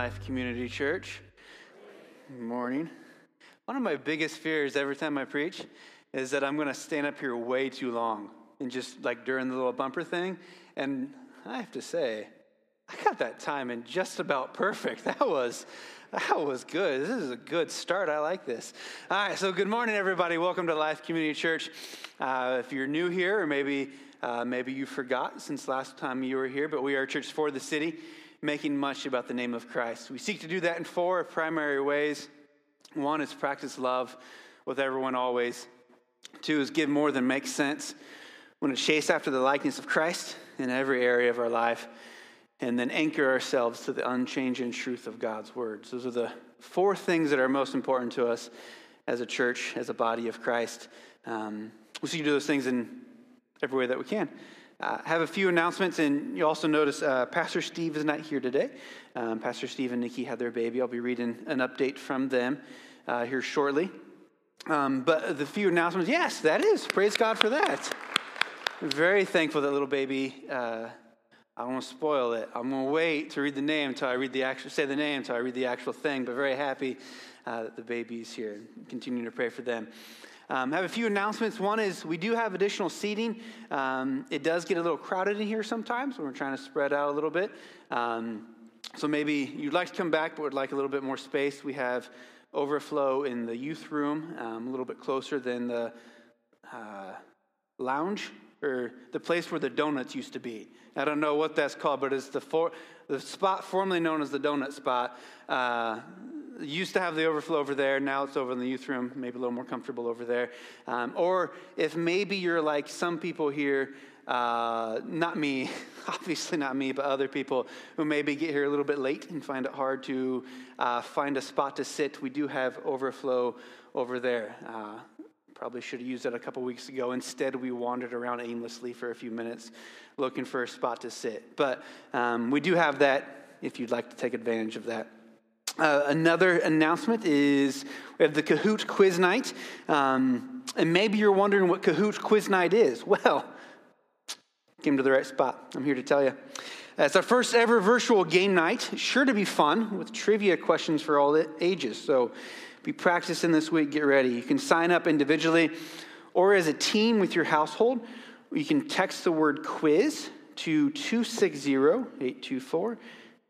Life Community Church. Good morning. One of my biggest fears every time I preach is that I'm going to stand up here way too long and just like during the little bumper thing. And I have to say, I got that time in just about perfect. That was that was good. This is a good start. I like this. All right, so good morning, everybody. Welcome to Life Community Church. Uh, if you're new here, or maybe uh, maybe you forgot since last time you were here, but we are a church for the city, making much about the name of Christ. We seek to do that in four primary ways. One is practice love with everyone always. Two is give more than makes sense. We want to chase after the likeness of Christ in every area of our life, and then anchor ourselves to the unchanging truth of God's words. Those are the four things that are most important to us as a church, as a body of Christ. Um, we seek to do those things in every way that we can. Uh, have a few announcements, and you also notice uh, Pastor Steve is not here today. Um, Pastor Steve and Nikki had their baby. I'll be reading an update from them uh, here shortly. Um, but the few announcements, yes, that is. Praise God for that very thankful that little baby. Uh, I don't want to spoil it. I'm going to wait to read the name until I read the actual, say the name until I read the actual thing. But very happy uh, that the baby's here. Continue to pray for them. Um, have a few announcements. One is we do have additional seating. Um, it does get a little crowded in here sometimes when we're trying to spread out a little bit. Um, so maybe you'd like to come back, but would like a little bit more space. We have overflow in the youth room, um, a little bit closer than the uh, lounge or the place where the donuts used to be. I don't know what that's called, but it's the, for, the spot formerly known as the donut spot. Uh, used to have the overflow over there. Now it's over in the youth room, maybe a little more comfortable over there. Um, or if maybe you're like some people here, uh, not me, obviously not me, but other people who maybe get here a little bit late and find it hard to uh, find a spot to sit, we do have overflow over there. Uh, Probably should have used it a couple weeks ago. Instead, we wandered around aimlessly for a few minutes looking for a spot to sit. But um, we do have that if you'd like to take advantage of that. Uh, another announcement is we have the Kahoot Quiz Night. Um, and maybe you're wondering what Kahoot Quiz Night is. Well, came to the right spot. I'm here to tell you. It's our first ever virtual game night. Sure to be fun with trivia questions for all ages. So be practicing this week. Get ready. You can sign up individually or as a team with your household. You can text the word quiz to 260 824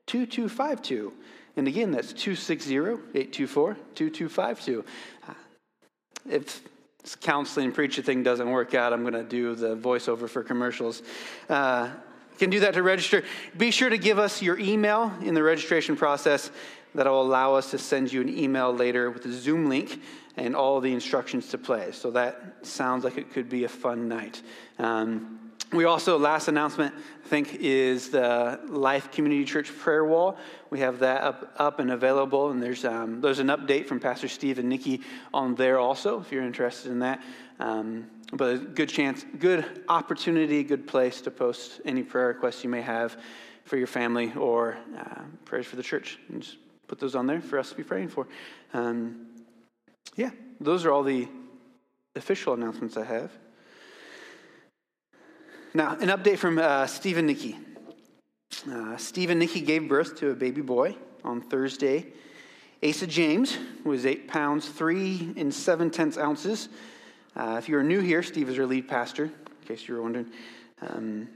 2252. And again, that's 260 824 2252. Uh, if this counseling preacher thing doesn't work out, I'm going to do the voiceover for commercials. Uh, can do that to register. Be sure to give us your email in the registration process that will allow us to send you an email later with a Zoom link and all the instructions to play. So that sounds like it could be a fun night. Um, we also, last announcement, I think, is the Life Community Church prayer wall. We have that up, up and available, and there's, um, there's an update from Pastor Steve and Nikki on there also, if you're interested in that. Um, but a good chance, good opportunity, good place to post any prayer requests you may have for your family or uh, prayers for the church. And just put those on there for us to be praying for. Um, yeah, those are all the official announcements I have. Now, an update from uh, Steve and Nikki. Uh, Steve and Nikki gave birth to a baby boy on Thursday. Asa James was eight pounds, three and seven tenths ounces. Uh, if you're new here, Steve is our lead pastor, in case you were wondering. Um,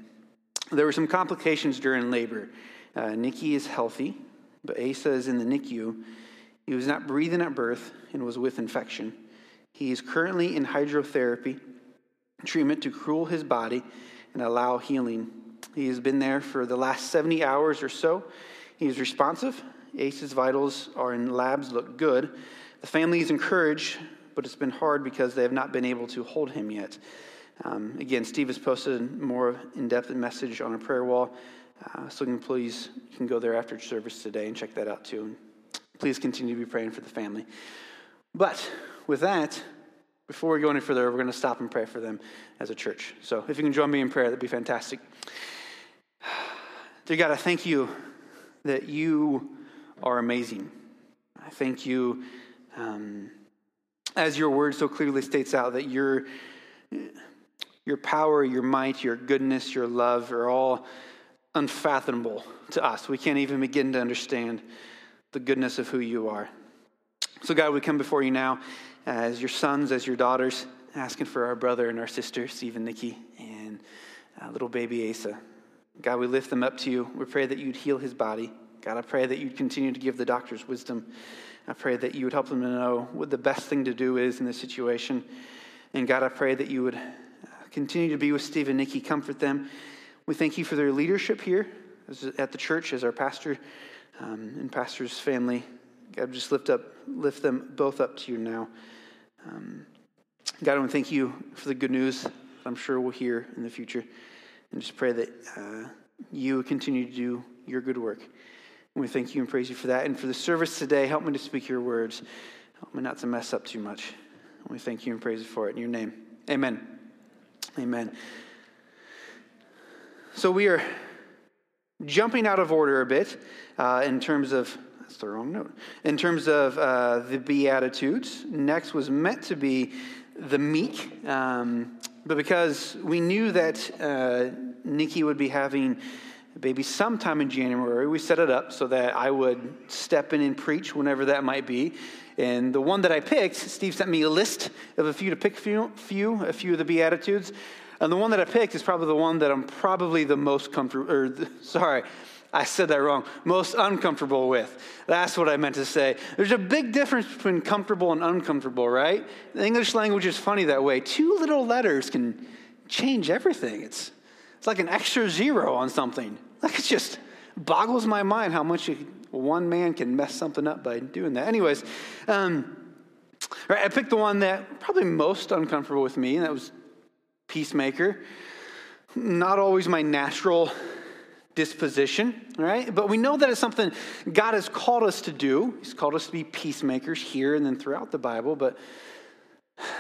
there were some complications during labor. Uh, Nikki is healthy but Asa is in the NICU. He was not breathing at birth and was with infection. He is currently in hydrotherapy treatment to cool his body and allow healing. He has been there for the last 70 hours or so. He is responsive. Ace's vitals are in labs, look good. The family is encouraged, but it's been hard because they have not been able to hold him yet. Um, again, Steve has posted more in depth message on a prayer wall. Uh, so please, you can go there after service today and check that out too. And please continue to be praying for the family. But with that, before we go any further, we're going to stop and pray for them as a church. So if you can join me in prayer, that'd be fantastic. Dear God, I thank you that you are amazing. I thank you, um, as your word so clearly states out, that your, your power, your might, your goodness, your love are all unfathomable to us. We can't even begin to understand the goodness of who you are. So, God, we come before you now as your sons, as your daughters, asking for our brother and our sister, Steve and Nikki, and uh, little baby Asa. God, we lift them up to you. We pray that you'd heal his body. God, I pray that you'd continue to give the doctors wisdom. I pray that you would help them to know what the best thing to do is in this situation. And God, I pray that you would uh, continue to be with Steve and Nikki, comfort them. We thank you for their leadership here at the church as our pastor um, and pastor's family. God, just lift up, lift them both up to you now. Um, God, I want to thank you for the good news that I'm sure we'll hear in the future. And just pray that uh, you continue to do your good work. And we thank you and praise you for that. And for the service today, help me to speak your words. Help me not to mess up too much. And we thank you and praise you for it in your name. Amen. Amen. So we are jumping out of order a bit uh, in terms of that's the wrong note. In terms of uh, the Beatitudes, next was meant to be the meek, um, but because we knew that uh, Nikki would be having a baby sometime in January, we set it up so that I would step in and preach whenever that might be. And the one that I picked, Steve sent me a list of a few to pick, few, few a few of the Beatitudes. And the one that I picked is probably the one that I'm probably the most comfortable, or sorry, I said that wrong. Most uncomfortable with. That's what I meant to say. There's a big difference between comfortable and uncomfortable, right? The English language is funny that way. Two little letters can change everything. It's, it's like an extra zero on something. Like it just boggles my mind how much one man can mess something up by doing that. Anyways, um, right, I picked the one that probably most uncomfortable with me, and that was peacemaker. Not always my natural disposition, right? But we know that it's something God has called us to do. He's called us to be peacemakers here and then throughout the Bible, but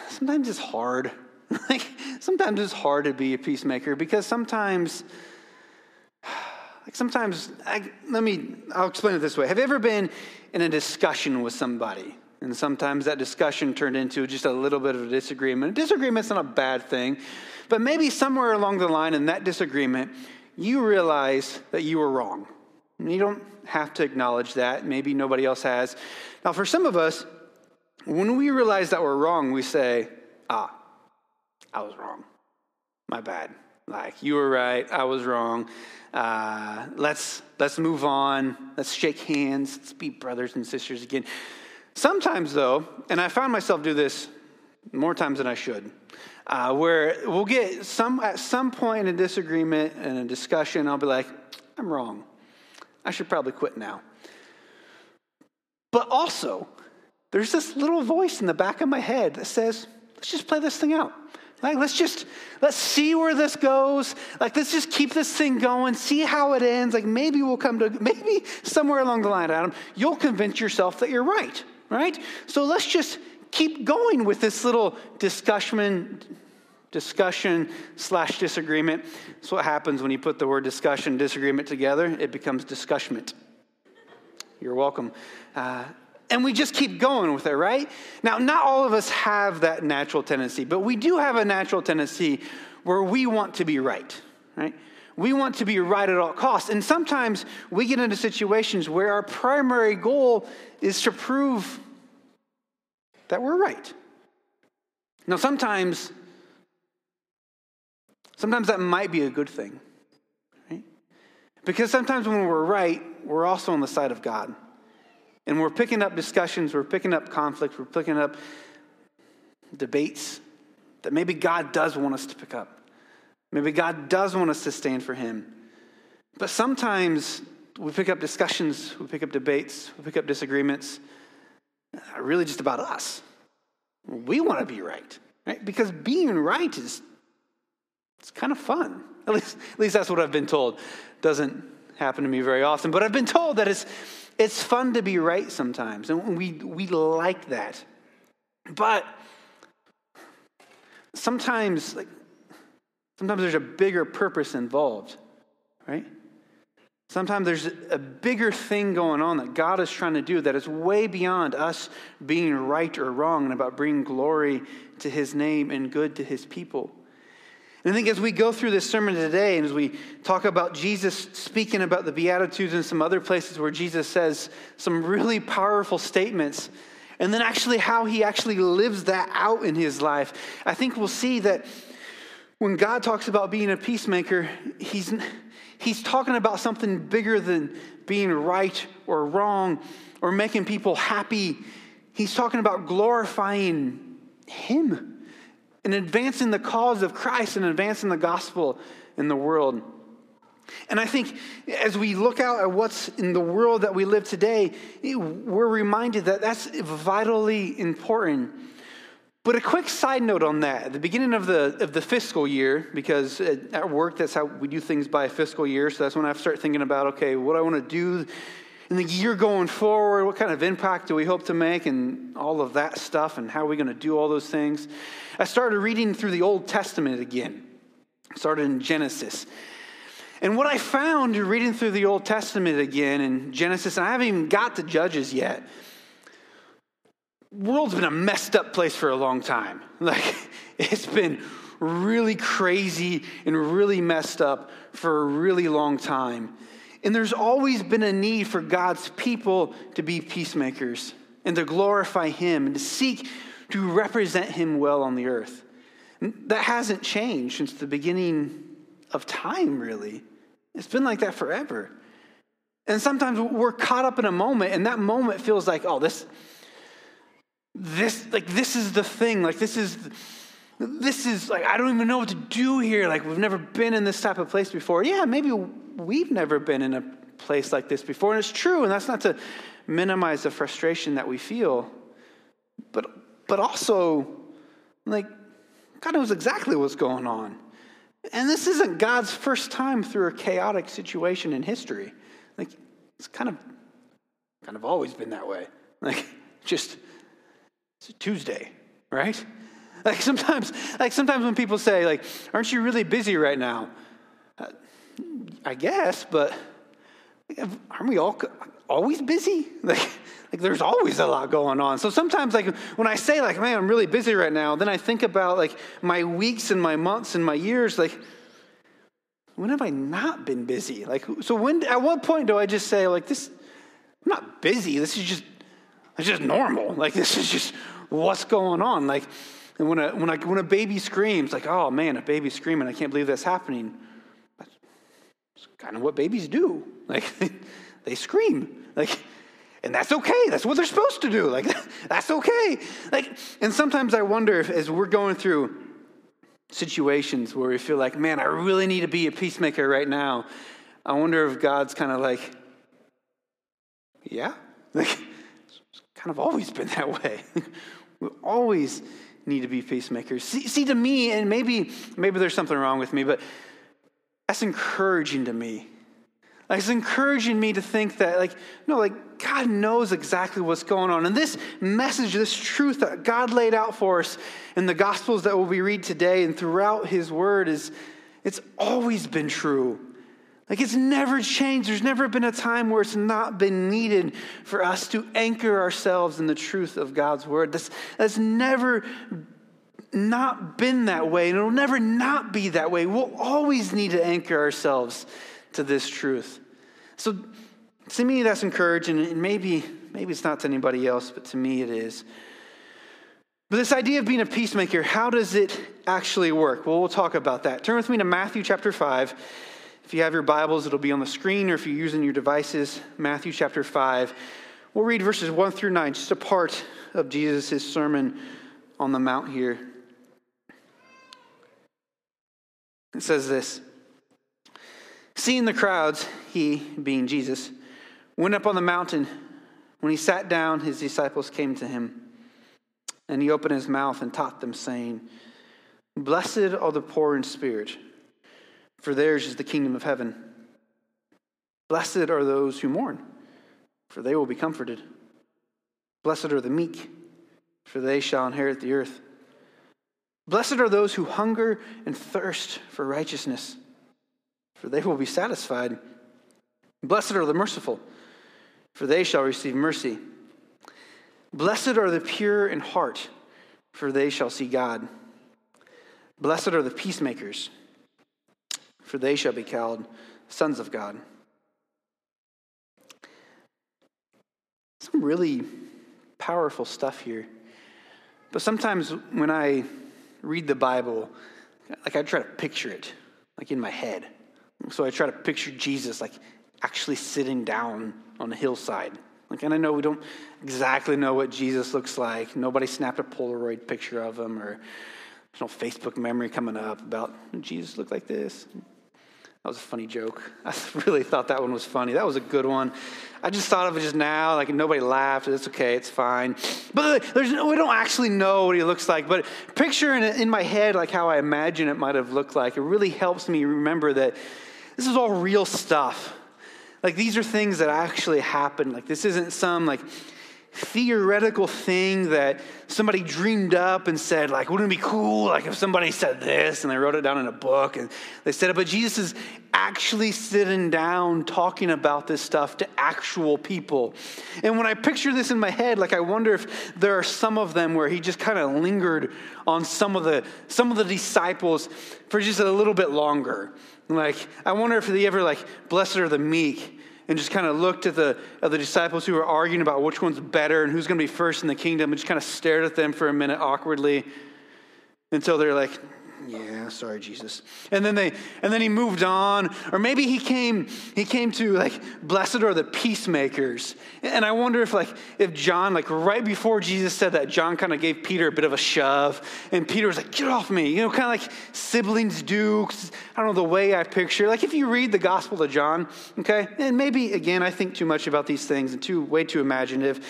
sometimes it's hard. like sometimes it's hard to be a peacemaker because sometimes like sometimes I, let me I'll explain it this way. Have you ever been in a discussion with somebody? And sometimes that discussion turned into just a little bit of a disagreement. A disagreement's not a bad thing, but maybe somewhere along the line in that disagreement, you realize that you were wrong. You don't have to acknowledge that. Maybe nobody else has. Now, for some of us, when we realize that we're wrong, we say, ah, I was wrong. My bad. Like, you were right. I was wrong. Uh, let's, let's move on. Let's shake hands. Let's be brothers and sisters again. Sometimes, though, and I found myself do this more times than I should uh, where we'll get some at some point in a disagreement and a discussion, I'll be like, I'm wrong. I should probably quit now. But also, there's this little voice in the back of my head that says, let's just play this thing out. Like, let's just, let's see where this goes. Like, let's just keep this thing going, see how it ends. Like, maybe we'll come to, maybe somewhere along the line, Adam, you'll convince yourself that you're right, right? So let's just keep going with this little discussion, discussion slash disagreement. That's what happens when you put the word discussion, disagreement together. It becomes discussionment. You're welcome. Uh, and we just keep going with it, right? Now, not all of us have that natural tendency, but we do have a natural tendency where we want to be right, right? We want to be right at all costs. And sometimes we get into situations where our primary goal is to prove that we're right. Now, sometimes, sometimes that might be a good thing, right? Because sometimes when we're right, we're also on the side of God. And we're picking up discussions, we're picking up conflicts, we're picking up debates that maybe God does want us to pick up. Maybe God does want us to stand for Him. But sometimes we pick up discussions, we pick up debates, we pick up disagreements Uh, really just about us. We want to be right, right? Because being right is it's kind of fun. At least, at least that's what I've been told. Doesn't happen to me very often, but I've been told that it's, it's fun to be right sometimes, and we, we like that. But sometimes, like, sometimes there's a bigger purpose involved, right? Sometimes there's a bigger thing going on that God is trying to do that is way beyond us being right or wrong and about bringing glory to his name and good to his people. And I think as we go through this sermon today and as we talk about Jesus speaking about the Beatitudes and some other places where Jesus says some really powerful statements, and then actually how he actually lives that out in his life, I think we'll see that when God talks about being a peacemaker, he's, he's talking about something bigger than being right or wrong or making people happy. He's talking about glorifying him and advancing the cause of Christ and advancing the gospel in the world. And I think as we look out at what's in the world that we live today, we're reminded that that's vitally important. But a quick side note on that. At the beginning of the, of the fiscal year, because at work, that's how we do things by fiscal year. So that's when I start thinking about, okay, what I want to do in the year going forward, what kind of impact do we hope to make, and all of that stuff, and how are we going to do all those things. I started reading through the Old Testament again, started in Genesis. And what I found reading through the Old Testament again in Genesis, and I haven't even got to Judges yet, world's been a messed up place for a long time. Like, it's been really crazy and really messed up for a really long time. And there's always been a need for God's people to be peacemakers and to glorify Him and to seek to represent Him well on the earth. And that hasn't changed since the beginning of time, really. It's been like that forever. And sometimes we're caught up in a moment, and that moment feels like, oh, this, this, like, this is the thing. Like, this is, this is, like, I don't even know what to do here. Like, we've never been in this type of place before. Yeah, maybe we've never been in a place like this before. And it's true, and that's not to minimize the frustration that we feel. But, but also, like, God knows exactly what's going on. And this isn't God's first time through a chaotic situation in history. Like, it's kind of, kind of always been that way. Like, just, it's Tuesday, right? Like sometimes, like sometimes when people say, like, aren't you really busy right now? Uh, I guess, but aren't we all always busy? Like, like there's always a lot going on. So sometimes, like when I say, like, man, I'm really busy right now, then I think about like my weeks and my months and my years. Like, when have I not been busy? Like, so when? At what point do I just say, like, this? I'm not busy. This is just, it's just normal. Like, this is just what's going on. Like, and when a when I when a baby screams, like, oh man, a baby screaming, I can't believe that's happening That's kind of what babies do. Like they scream. Like and that's okay. That's what they're supposed to do. Like that's okay. Like and sometimes I wonder if as we're going through situations where we feel like, man, I really need to be a peacemaker right now. I wonder if God's kind of like, yeah, like kind of always been that way. we always need to be peacemakers. See, see, to me, and maybe maybe there's something wrong with me, but that's encouraging to me. Like, it's encouraging me to think that, like, no, like, God knows exactly what's going on. And this message, this truth that God laid out for us in the Gospels that we'll be read today and throughout His Word is, it's always been true. Like, it's never changed. There's never been a time where it's not been needed for us to anchor ourselves in the truth of God's Word. That's, that's never not been that way, and it'll never not be that way. We'll always need to anchor ourselves to this truth. So, to me, that's encouraging, and maybe, maybe it's not to anybody else, but to me, it is. But this idea of being a peacemaker, how does it actually work? Well, we'll talk about that. Turn with me to Matthew chapter 5. If you have your Bibles, it'll be on the screen, or if you're using your devices, Matthew chapter 5. We'll read verses 1 through 9, just a part of Jesus' sermon on the Mount here. It says this Seeing the crowds, he, being Jesus, went up on the mountain. When he sat down, his disciples came to him. And he opened his mouth and taught them, saying, Blessed are the poor in spirit, for theirs is the kingdom of heaven. Blessed are those who mourn, for they will be comforted. Blessed are the meek, for they shall inherit the earth. Blessed are those who hunger and thirst for righteousness, for they will be satisfied. Blessed are the merciful, for they shall receive mercy. Blessed are the pure in heart, for they shall see God. Blessed are the peacemakers, for they shall be called sons of God. Some really powerful stuff here. But sometimes when I read the Bible, like I try to picture it, like in my head. So I try to picture Jesus like actually sitting down on a hillside. Like, and I know we don't exactly know what Jesus looks like. Nobody snapped a Polaroid picture of him, or there's no Facebook memory coming up about Jesus looked like this. That was a funny joke. I really thought that one was funny. That was a good one. I just thought of it just now. Like nobody laughed. It's okay. It's fine. But there's no, we don't actually know what he looks like. But picture in, in my head like how I imagine it might have looked like. It really helps me remember that this is all real stuff. Like these are things that actually happened. Like this isn't some like theoretical thing that somebody dreamed up and said, like, wouldn't it be cool, like, if somebody said this and they wrote it down in a book and they said it, but Jesus is actually sitting down talking about this stuff to actual people. And when I picture this in my head, like, I wonder if there are some of them where he just kind of lingered on some of the some of the disciples for just a little bit longer. Like, I wonder if they ever like, blessed are the meek and just kind of looked at the, at the disciples who were arguing about which one's better and who's going to be first in the kingdom and just kind of stared at them for a minute awkwardly until they're like, yeah, sorry, Jesus. And then they and then he moved on. Or maybe he came, he came to like, blessed are the peacemakers. And I wonder if like if John, like right before Jesus said that, John kind of gave Peter a bit of a shove. And Peter was like, get off me. You know, kind of like siblings do. I don't know the way I picture. Like if you read the Gospel of John, okay, and maybe again I think too much about these things and too way too imaginative.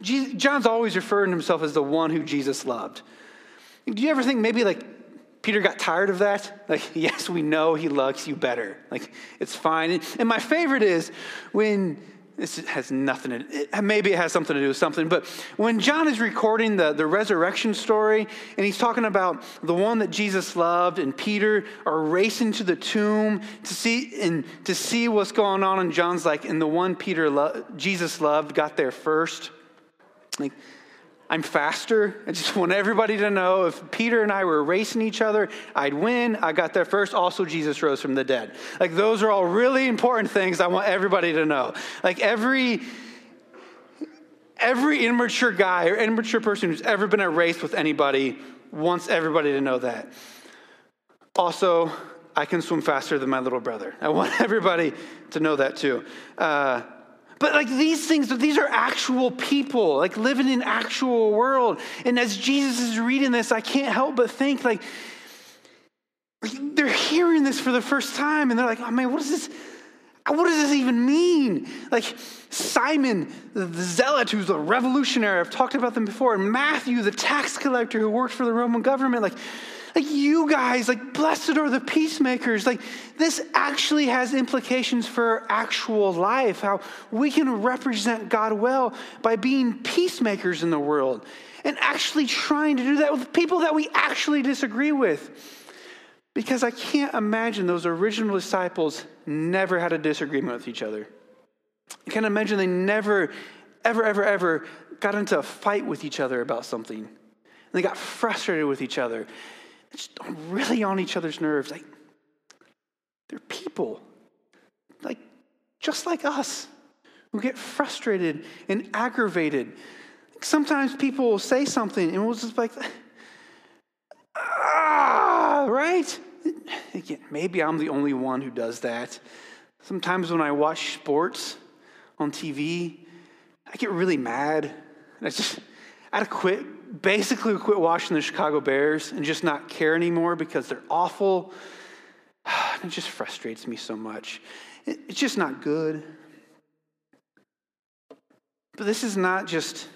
John's always referring to himself as the one who Jesus loved. Do you ever think maybe like Peter got tired of that. Like, yes, we know he loves you better. Like, it's fine. And my favorite is when this has nothing to maybe it has something to do with something, but when John is recording the, the resurrection story and he's talking about the one that Jesus loved and Peter are racing to the tomb to see and to see what's going on, and John's like, and the one Peter lo- Jesus loved got there first. Like, I'm faster. I just want everybody to know if Peter and I were racing each other, I'd win. I got there first. Also, Jesus rose from the dead. Like, those are all really important things I want everybody to know. Like, every. Every immature guy or immature person who's ever been at a race with anybody wants everybody to know that. Also, I can swim faster than my little brother. I want everybody to know that too. Uh, but like these things, these are actual people, like living in actual world. And as Jesus is reading this, I can't help but think like they're hearing this for the first time and they're like, oh man, what is this? What does this even mean? Like Simon, the zealot, who's a revolutionary, I've talked about them before, and Matthew, the tax collector who works for the Roman government, like like, you guys, like, blessed are the peacemakers. Like, this actually has implications for actual life, how we can represent God well by being peacemakers in the world and actually trying to do that with people that we actually disagree with. Because I can't imagine those original disciples never had a disagreement with each other. I can't imagine they never, ever, ever, ever got into a fight with each other about something. And they got frustrated with each other just really on each other's nerves. Like, they're people, like, just like us, who get frustrated and aggravated. Sometimes people will say something and we'll just like, ah, right? Again, maybe I'm the only one who does that. Sometimes when I watch sports on TV, I get really mad. And I just, I had to quit basically quit watching the Chicago Bears and just not care anymore because they're awful. It just frustrates me so much. It's just not good. But this is not just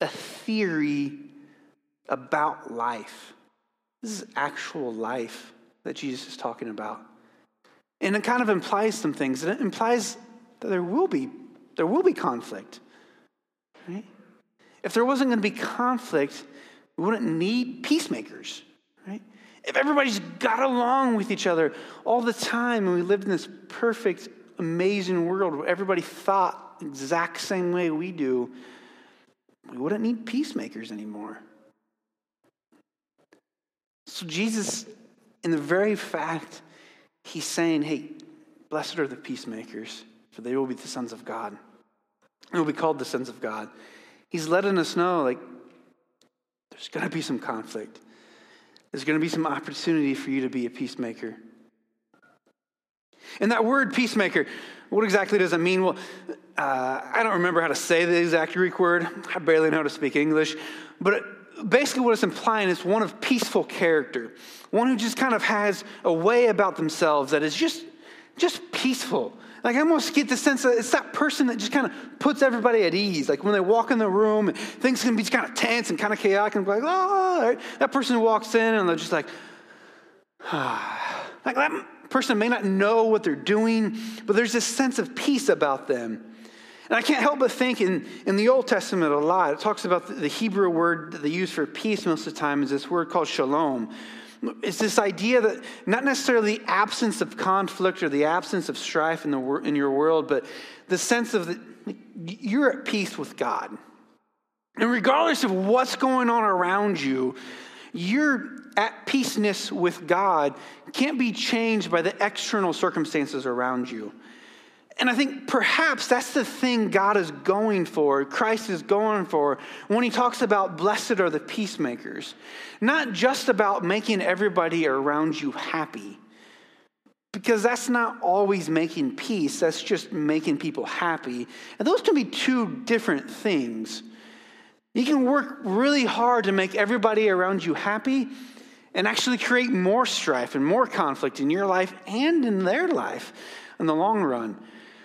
a theory about life. This is actual life that Jesus is talking about. And it kind of implies some things. It implies that there will be, there will be conflict. Right? If there wasn't going to be conflict, we wouldn't need peacemakers. Right? If everybody's got along with each other all the time and we lived in this perfect, amazing world where everybody thought exact same way we do, we wouldn't need peacemakers anymore. So, Jesus, in the very fact, he's saying, hey, blessed are the peacemakers, for they will be the sons of God. They will be called the sons of God. He's letting us know, like, there's going to be some conflict. There's going to be some opportunity for you to be a peacemaker. And that word peacemaker, what exactly does it mean? Well, uh, I don't remember how to say the exact Greek word. I barely know how to speak English. But basically, what it's implying is one of peaceful character, one who just kind of has a way about themselves that is just, just peaceful. Like I almost get the sense that it's that person that just kind of puts everybody at ease. Like when they walk in the room, things can be kind of tense and kind of chaotic, and like, oh, right? that person walks in and they're just like, ah. like that person may not know what they're doing, but there's this sense of peace about them. And I can't help but think in, in the Old Testament a lot, it talks about the, Hebrew word that they use for peace most of the time is this word called shalom. It's this idea that not necessarily the absence of conflict or the absence of strife in, the, in your world, but the sense of that you're at peace with God. And regardless of what's going on around you, you're at peaceness with God can't be changed by the external circumstances around you. And I think perhaps that's the thing God is going for, Christ is going for, when he talks about blessed are the peacemakers. Not just about making everybody around you happy, because that's not always making peace, that's just making people happy. And those can be two different things. You can work really hard to make everybody around you happy and actually create more strife and more conflict in your life and in their life in the long run.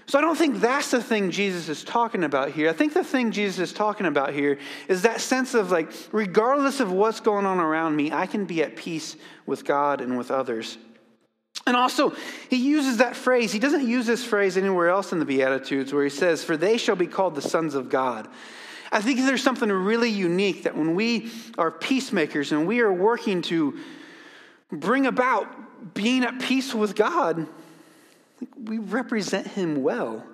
So I don't think that's the thing Jesus is talking about here. I think the thing Jesus is talking about here is that sense of like, regardless of what's going on around me, I can be at peace with God and with others. And also, he uses that phrase. He doesn't use this phrase anywhere else in the Beatitudes where he says, For they shall be called the sons of God. I think there's something really unique that when we are peacemakers and we are working to bring about being at peace with God, we represent him well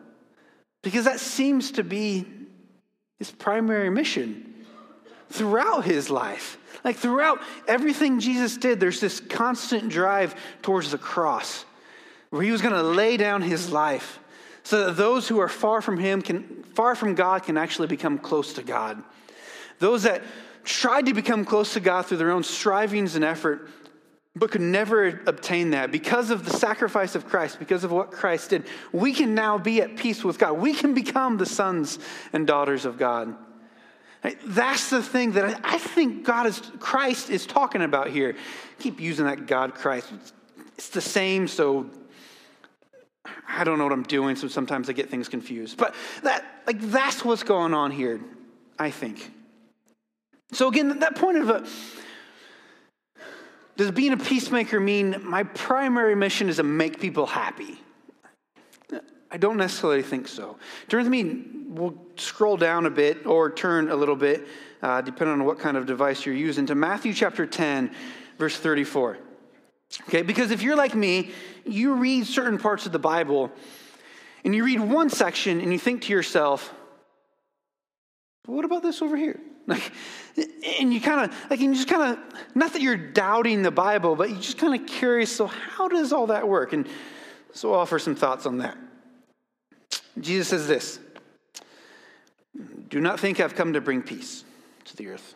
because that seems to be his primary mission throughout his life. Like throughout everything Jesus did, there's this constant drive towards the cross where he was going to lay down his life so that those who are far from him can far from God can actually become close to God. Those that tried to become close to God through their own strivings and effort but could never obtain that because of the sacrifice of Christ, because of what Christ did. We can now be at peace with God. We can become the sons and daughters of God. That's the thing that I think God is Christ is talking about here. I keep using that God Christ. It's the same, so I don't know what I'm doing, so sometimes I get things confused. But that like that's what's going on here, I think. So again, that point of a does being a peacemaker mean my primary mission is to make people happy? I don't necessarily think so. Turn with me, we'll scroll down a bit or turn a little bit, uh, depending on what kind of device you're using, to Matthew chapter 10, verse 34. Okay, because if you're like me, you read certain parts of the Bible and you read one section and you think to yourself, what about this over here? Like, and you kind of, like, you just kind of, not that you're doubting the Bible, but you're just kind of curious. So, how does all that work? And so, I'll offer some thoughts on that. Jesus says this Do not think I've come to bring peace to the earth.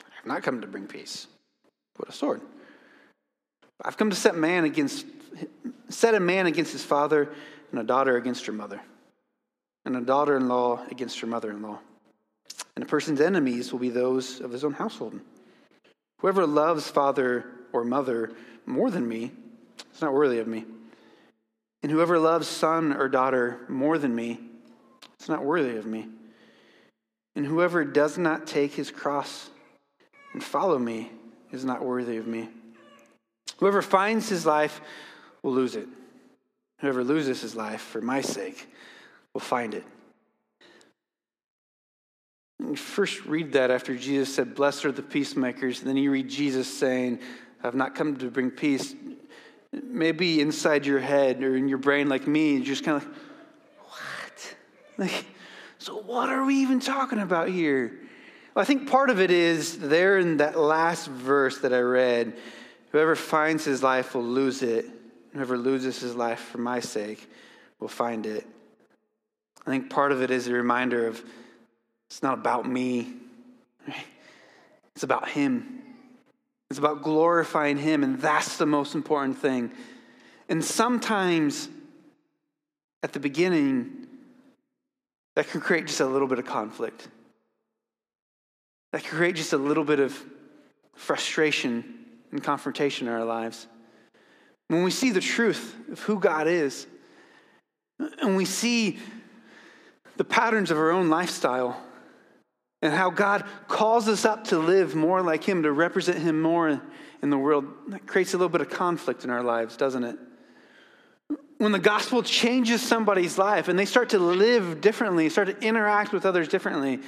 I have not come to bring peace, but a sword. I've come to set man against, set a man against his father, and a daughter against her mother, and a daughter in law against her mother in law. And a person's enemies will be those of his own household. Whoever loves father or mother more than me is not worthy of me. And whoever loves son or daughter more than me is not worthy of me. And whoever does not take his cross and follow me is not worthy of me. Whoever finds his life will lose it. Whoever loses his life for my sake will find it. You first read that after Jesus said, Blessed are the peacemakers. And then you read Jesus saying, I've not come to bring peace. Maybe inside your head or in your brain, like me, you're just kind of like, What? Like, so what are we even talking about here? Well, I think part of it is there in that last verse that I read whoever finds his life will lose it, whoever loses his life for my sake will find it. I think part of it is a reminder of it's not about me, it's about Him. It's about glorifying Him, and that's the most important thing. And sometimes at the beginning, that can create just a little bit of conflict. That can create just a little bit of frustration and confrontation in our lives. When we see the truth of who God is, and we see the patterns of our own lifestyle, and how God calls us up to live more like Him, to represent Him more in the world, that creates a little bit of conflict in our lives, doesn't it? When the gospel changes somebody's life and they start to live differently, start to interact with others differently,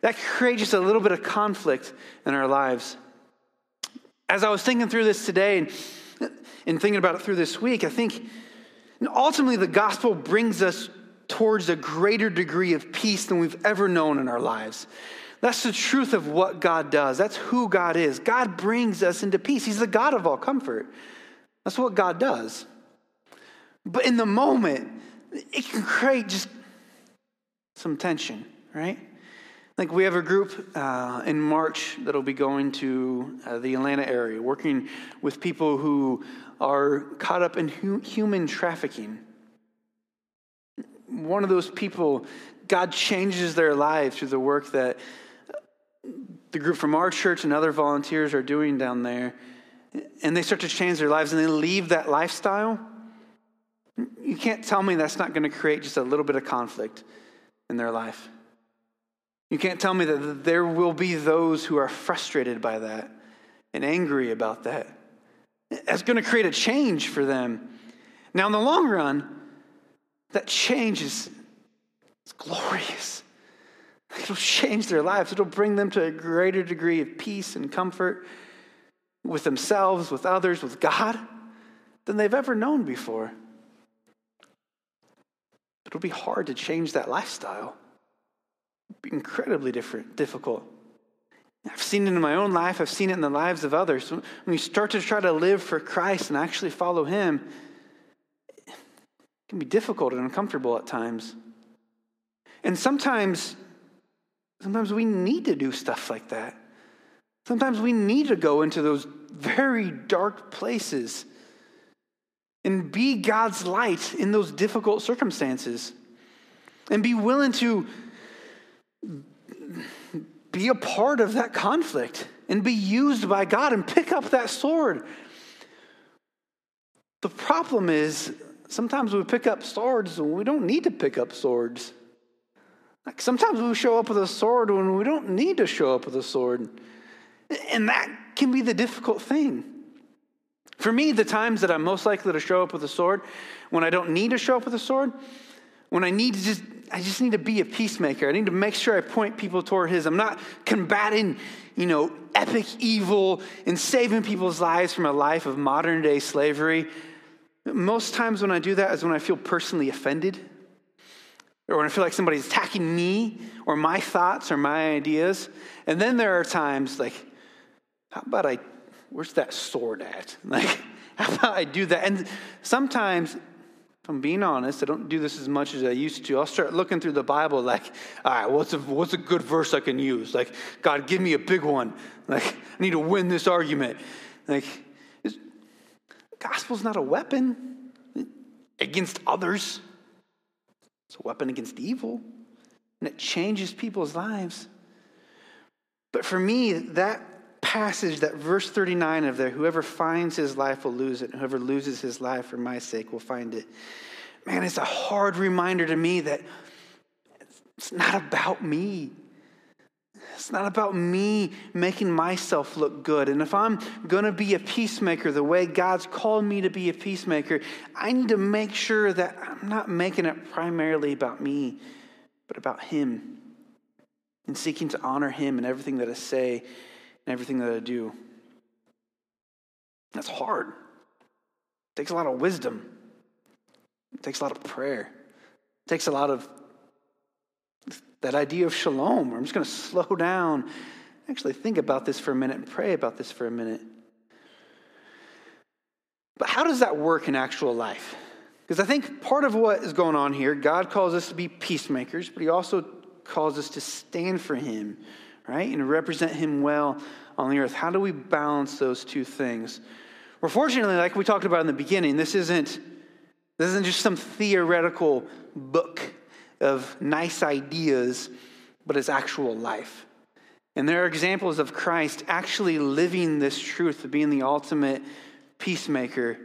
that creates just a little bit of conflict in our lives. As I was thinking through this today and, and thinking about it through this week, I think ultimately the gospel brings us towards a greater degree of peace than we've ever known in our lives. That's the truth of what God does. That's who God is. God brings us into peace. He's the God of all comfort. That's what God does. But in the moment, it can create just some tension, right? Like we have a group uh, in March that'll be going to uh, the Atlanta area, working with people who are caught up in hu- human trafficking one of those people, God changes their life through the work that the group from our church and other volunteers are doing down there. And they start to change their lives and they leave that lifestyle. You can't tell me that's not going to create just a little bit of conflict in their life. You can't tell me that there will be those who are frustrated by that and angry about that. That's going to create a change for them. Now, in the long run, that change is glorious. It'll change their lives. It'll bring them to a greater degree of peace and comfort with themselves, with others, with God than they've ever known before. It'll be hard to change that lifestyle. It'll be incredibly different, difficult. I've seen it in my own life, I've seen it in the lives of others. When you start to try to live for Christ and actually follow Him, can be difficult and uncomfortable at times. And sometimes, sometimes we need to do stuff like that. Sometimes we need to go into those very dark places and be God's light in those difficult circumstances and be willing to be a part of that conflict and be used by God and pick up that sword. The problem is sometimes we pick up swords when we don't need to pick up swords. Like sometimes we show up with a sword when we don't need to show up with a sword. And that can be the difficult thing. For me, the times that I'm most likely to show up with a sword, when I don't need to show up with a sword, when I need to just, I just need to be a peacemaker. I need to make sure I point people toward His. I'm not combating, you know, epic evil and saving people's lives from a life of modern day slavery. Most times when I do that is when I feel personally offended or when I feel like somebody's attacking me or my thoughts or my ideas. And then there are times like, how about I, where's that sword at? Like, how about I do that? And sometimes, if I'm being honest, I don't do this as much as I used to. I'll start looking through the Bible like, all right, what's a, what's a good verse I can use? Like, God, give me a big one. Like, I need to win this argument. Like, gospel's not a weapon against others, it's a weapon against evil, and it changes people's lives. But for me, that passage, that verse 39 of there, whoever finds his life will lose it, and whoever loses his life for my sake will find it. Man, it's a hard reminder to me that it's not about me. It's not about me making myself look good. And if I'm going to be a peacemaker the way God's called me to be a peacemaker, I need to make sure that I'm not making it primarily about me, but about Him and seeking to honor Him in everything that I say and everything that I do. That's hard. It takes a lot of wisdom. It takes a lot of prayer. It takes a lot of that idea of shalom, where I'm just going to slow down, actually think about this for a minute and pray about this for a minute. But how does that work in actual life? Because I think part of what is going on here, God calls us to be peacemakers, but He also calls us to stand for Him, right? And represent Him well on the earth. How do we balance those two things? Well, fortunately, like we talked about in the beginning, this isn't, this isn't just some theoretical book of nice ideas, but it's actual life. And there are examples of Christ actually living this truth of being the ultimate peacemaker.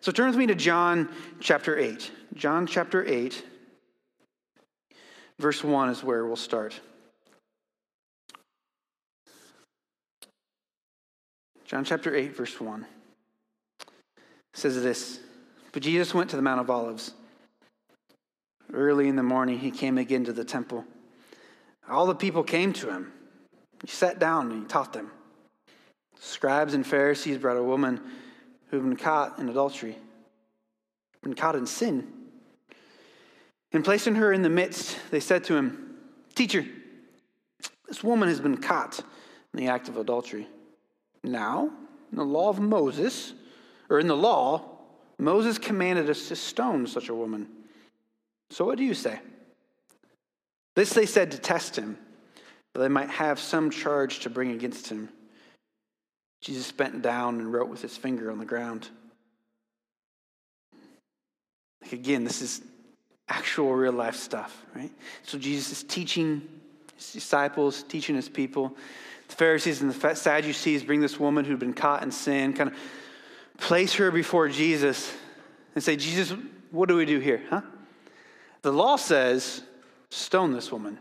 So turn with me to John chapter 8. John chapter 8, verse 1 is where we'll start. John chapter 8, verse 1 says this But Jesus went to the Mount of Olives. Early in the morning, he came again to the temple. All the people came to him. He sat down and he taught them. Scribes and Pharisees brought a woman who had been caught in adultery, been caught in sin. And placing her in the midst, they said to him, Teacher, this woman has been caught in the act of adultery. Now, in the law of Moses, or in the law, Moses commanded us to stone such a woman. So what do you say? This they said to test him, that they might have some charge to bring against him. Jesus bent down and wrote with his finger on the ground. Like again, this is actual real life stuff, right? So Jesus is teaching his disciples, teaching his people. The Pharisees and the Sadducees bring this woman who'd been caught in sin, kind of place her before Jesus and say, Jesus, what do we do here? Huh? The law says, stone this woman.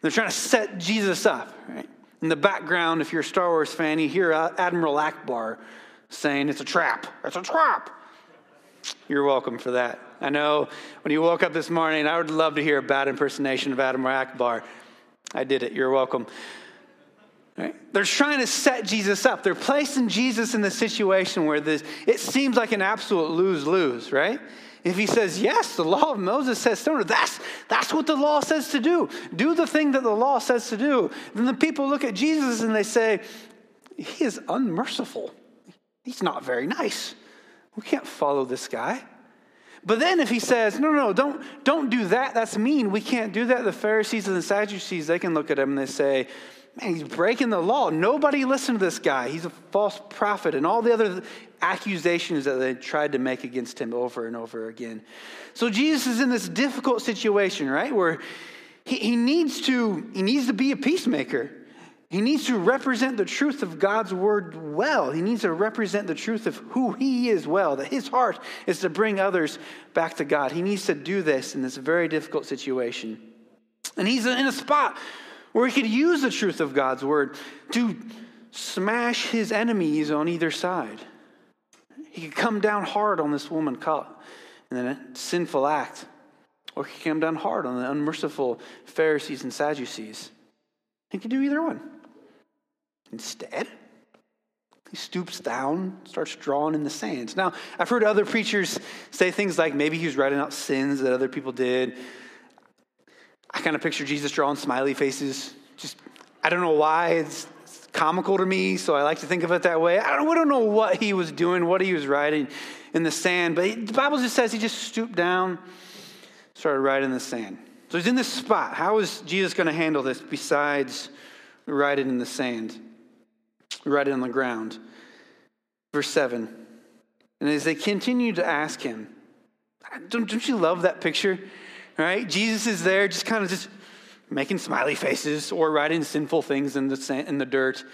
They're trying to set Jesus up, right? In the background, if you're a Star Wars fan, you hear uh, Admiral Ackbar saying, It's a trap. It's a trap. You're welcome for that. I know when you woke up this morning, I would love to hear a bad impersonation of Admiral Ackbar. I did it. You're welcome. Right? They're trying to set Jesus up. They're placing Jesus in the situation where this, it seems like an absolute lose lose, right? If he says, yes, the law of Moses says her, that's, that's what the law says to do. Do the thing that the law says to do. Then the people look at Jesus and they say, he is unmerciful. He's not very nice. We can't follow this guy. But then if he says, no, no, don't, don't do that, that's mean. We can't do that. The Pharisees and the Sadducees, they can look at him and they say, man, he's breaking the law. Nobody listened to this guy. He's a false prophet, and all the other accusations that they tried to make against him over and over again. So Jesus is in this difficult situation, right? Where he, he needs to he needs to be a peacemaker. He needs to represent the truth of God's word well. He needs to represent the truth of who he is well, that his heart is to bring others back to God. He needs to do this in this very difficult situation. And he's in a spot where he could use the truth of God's word to smash his enemies on either side. He could come down hard on this woman caught in a sinful act, or he could come down hard on the unmerciful Pharisees and Sadducees. He could do either one. Instead, he stoops down, starts drawing in the sands. Now, I've heard other preachers say things like maybe he was writing out sins that other people did. I kind of picture Jesus drawing smiley faces. Just, I don't know why it's comical to me, so I like to think of it that way. I don't, we don't know what he was doing, what he was writing in the sand, but the Bible just says he just stooped down, started writing in the sand. So he's in this spot. How is Jesus going to handle this besides writing in the sand? Write it on the ground. Verse 7. And as they continue to ask him, don't, don't you love that picture? Right? Jesus is there just kind of just making smiley faces or writing sinful things in the, sand, in the dirt.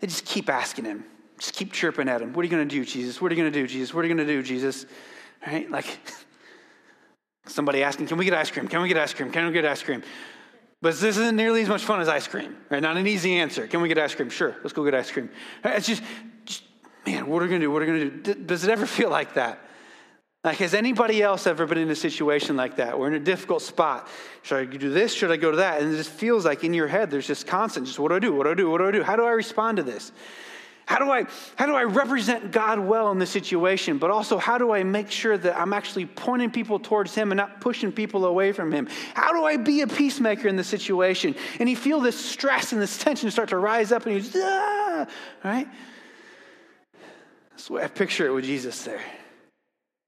They just keep asking him, just keep chirping at him. What are you going to do, Jesus? What are you going to do, Jesus? What are you going to do, Jesus? Right? Like somebody asking, can we get ice cream? Can we get ice cream? Can we get ice cream? But this isn't nearly as much fun as ice cream, right? Not an easy answer. Can we get ice cream? Sure, let's go get ice cream. It's just, just man, what are we gonna do? What are we gonna do? Does it ever feel like that? Like, has anybody else ever been in a situation like that? We're in a difficult spot. Should I do this? Should I go to that? And it just feels like in your head, there's just constant, just what do I do? What do I do? What do I do? How do I respond to this? How do I how do I represent God well in this situation? But also how do I make sure that I'm actually pointing people towards him and not pushing people away from him? How do I be a peacemaker in this situation? And you feel this stress and this tension start to rise up and you just ah, right? That's the way I picture it with Jesus there.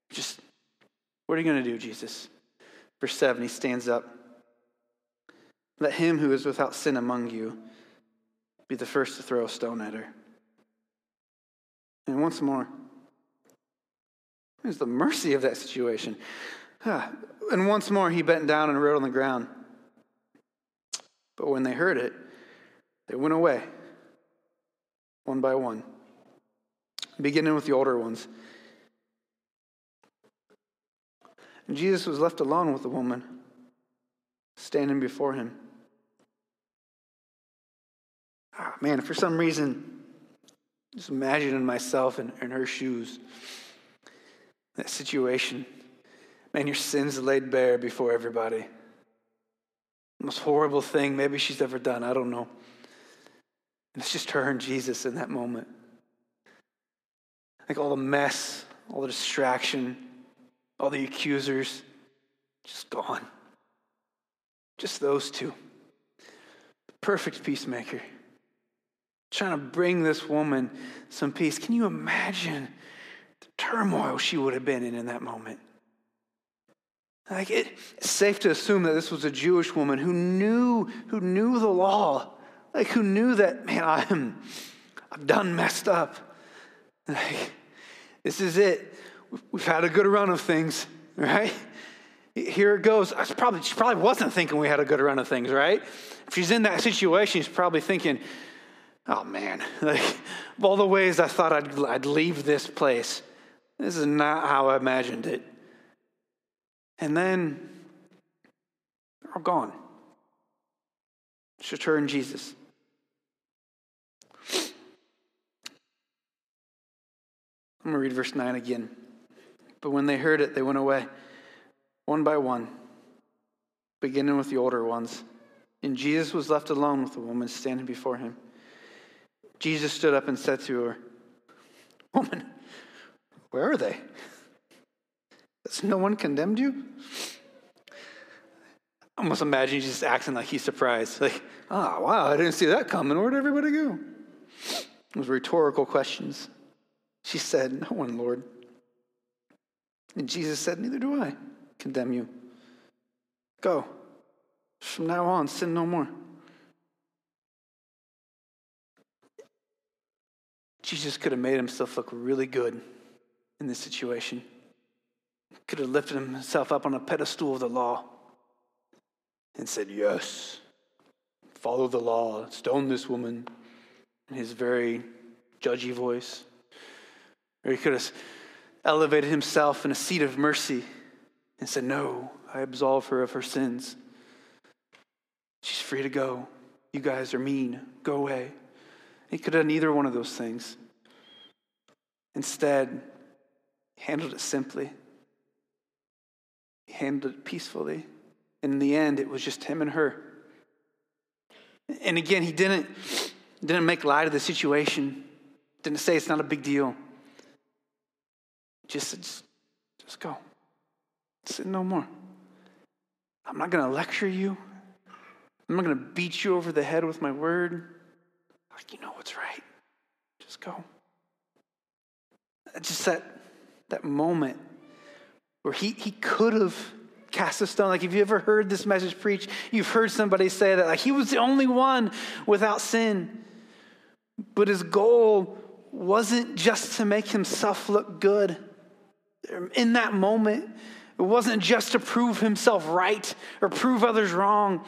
Just what are you going to do, Jesus? Verse 7, he stands up. Let him who is without sin among you be the first to throw a stone at her. And once more, there's the mercy of that situation. And once more, he bent down and wrote on the ground. But when they heard it, they went away, one by one, beginning with the older ones. And Jesus was left alone with the woman standing before him. Ah, man, for some reason, just imagining myself in, in her shoes, that situation. Man, your sins laid bare before everybody. Most horrible thing maybe she's ever done. I don't know. And it's just her and Jesus in that moment. Like all the mess, all the distraction, all the accusers, just gone. Just those two. The perfect peacemaker trying to bring this woman some peace. Can you imagine the turmoil she would have been in in that moment? Like it, it's safe to assume that this was a Jewish woman who knew who knew the law, like who knew that man, I'm I've done messed up. Like, this is it. We've had a good run of things, right? Here it goes. Probably, she probably wasn't thinking we had a good run of things, right? If she's in that situation, she's probably thinking, oh man, like, of all the ways I thought I'd, I'd leave this place, this is not how I imagined it. And then they're all gone. It's and Jesus. I'm going to read verse 9 again. But when they heard it, they went away, one by one, beginning with the older ones. And Jesus was left alone with the woman standing before him. Jesus stood up and said to her, Woman, where are they? Has no one condemned you? I almost imagine he's just acting like he's surprised. Like, oh, wow, I didn't see that coming. Where'd everybody go? It was rhetorical questions. She said, No one, Lord. And Jesus said, Neither do I condemn you. Go. From now on, sin no more. Jesus could have made himself look really good in this situation. Could have lifted himself up on a pedestal of the law and said, Yes, follow the law, stone this woman in his very judgy voice. Or he could have elevated himself in a seat of mercy and said, No, I absolve her of her sins. She's free to go. You guys are mean. Go away. He could have done either one of those things. Instead, he handled it simply. He handled it peacefully. And in the end, it was just him and her. And again, he didn't, didn't make light of the situation, didn't say it's not a big deal. Just, just, just go. Sin no more. I'm not going to lecture you. I'm not going to beat you over the head with my word. Like, you know what's right. Just go. Just that, that moment where he, he could have cast a stone. Like, if you ever heard this message preached, you've heard somebody say that. Like, he was the only one without sin. But his goal wasn't just to make himself look good. In that moment, it wasn't just to prove himself right or prove others wrong.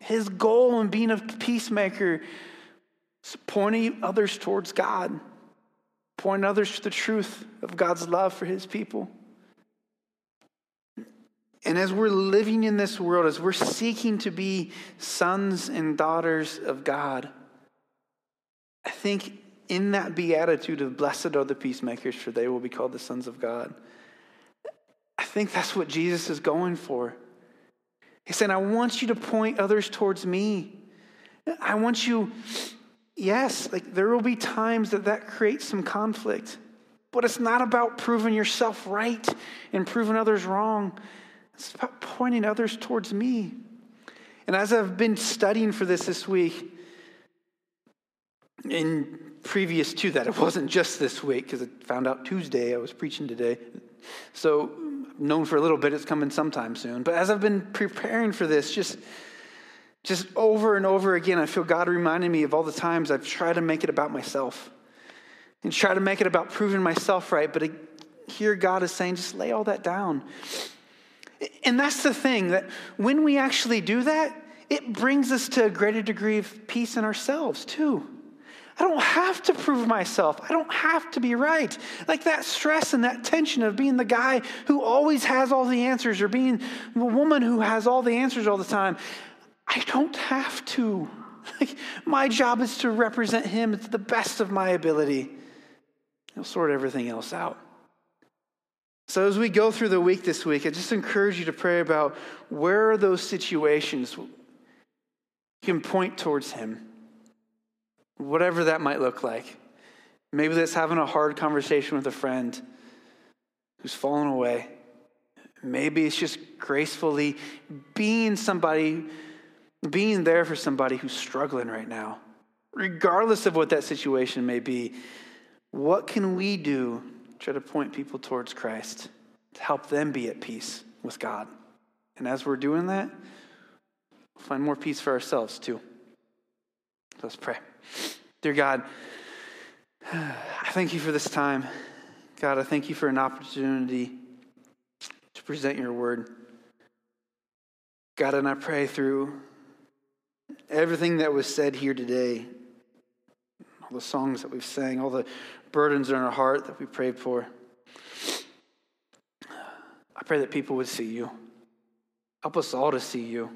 His goal in being a peacemaker is pointing others towards God, pointing others to the truth of God's love for his people. And as we're living in this world, as we're seeking to be sons and daughters of God, I think in that beatitude of blessed are the peacemakers, for they will be called the sons of God, I think that's what Jesus is going for. He said, I want you to point others towards me. I want you, yes, like there will be times that that creates some conflict, but it's not about proving yourself right and proving others wrong. It's about pointing others towards me. And as I've been studying for this this week, in previous to that, it wasn't just this week because I found out Tuesday I was preaching today. So, known for a little bit, it's coming sometime soon. But as I've been preparing for this, just just over and over again, I feel God reminding me of all the times I've tried to make it about myself and try to make it about proving myself right. But here God is saying, just lay all that down. And that's the thing that when we actually do that, it brings us to a greater degree of peace in ourselves, too. I don't have to prove myself. I don't have to be right. Like that stress and that tension of being the guy who always has all the answers or being the woman who has all the answers all the time. I don't have to. Like, my job is to represent him to the best of my ability. He'll sort everything else out. So, as we go through the week this week, I just encourage you to pray about where are those situations you can point towards Him, whatever that might look like. Maybe that's having a hard conversation with a friend who's fallen away. Maybe it's just gracefully being somebody, being there for somebody who's struggling right now. Regardless of what that situation may be, what can we do to try to point people towards Christ to help them be at peace with God. And as we're doing that, find more peace for ourselves too. Let's pray. Dear God, I thank you for this time. God, I thank you for an opportunity to present your word. God, and I pray through everything that was said here today, all the songs that we've sang, all the burdens in our heart that we prayed for. I pray that people would see you. Help us all to see you.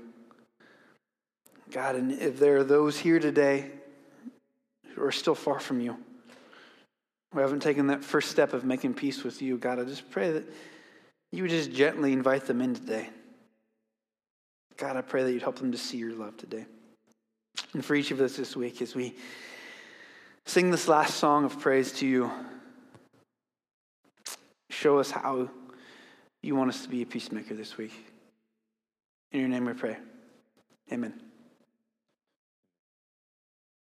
God, and if there are those here today who are still far from you, who haven't taken that first step of making peace with you, God, I just pray that you would just gently invite them in today. God, I pray that you'd help them to see your love today. And for each of us this week, as we sing this last song of praise to you. Show us how you want us to be a peacemaker this week. In your name we pray. Amen.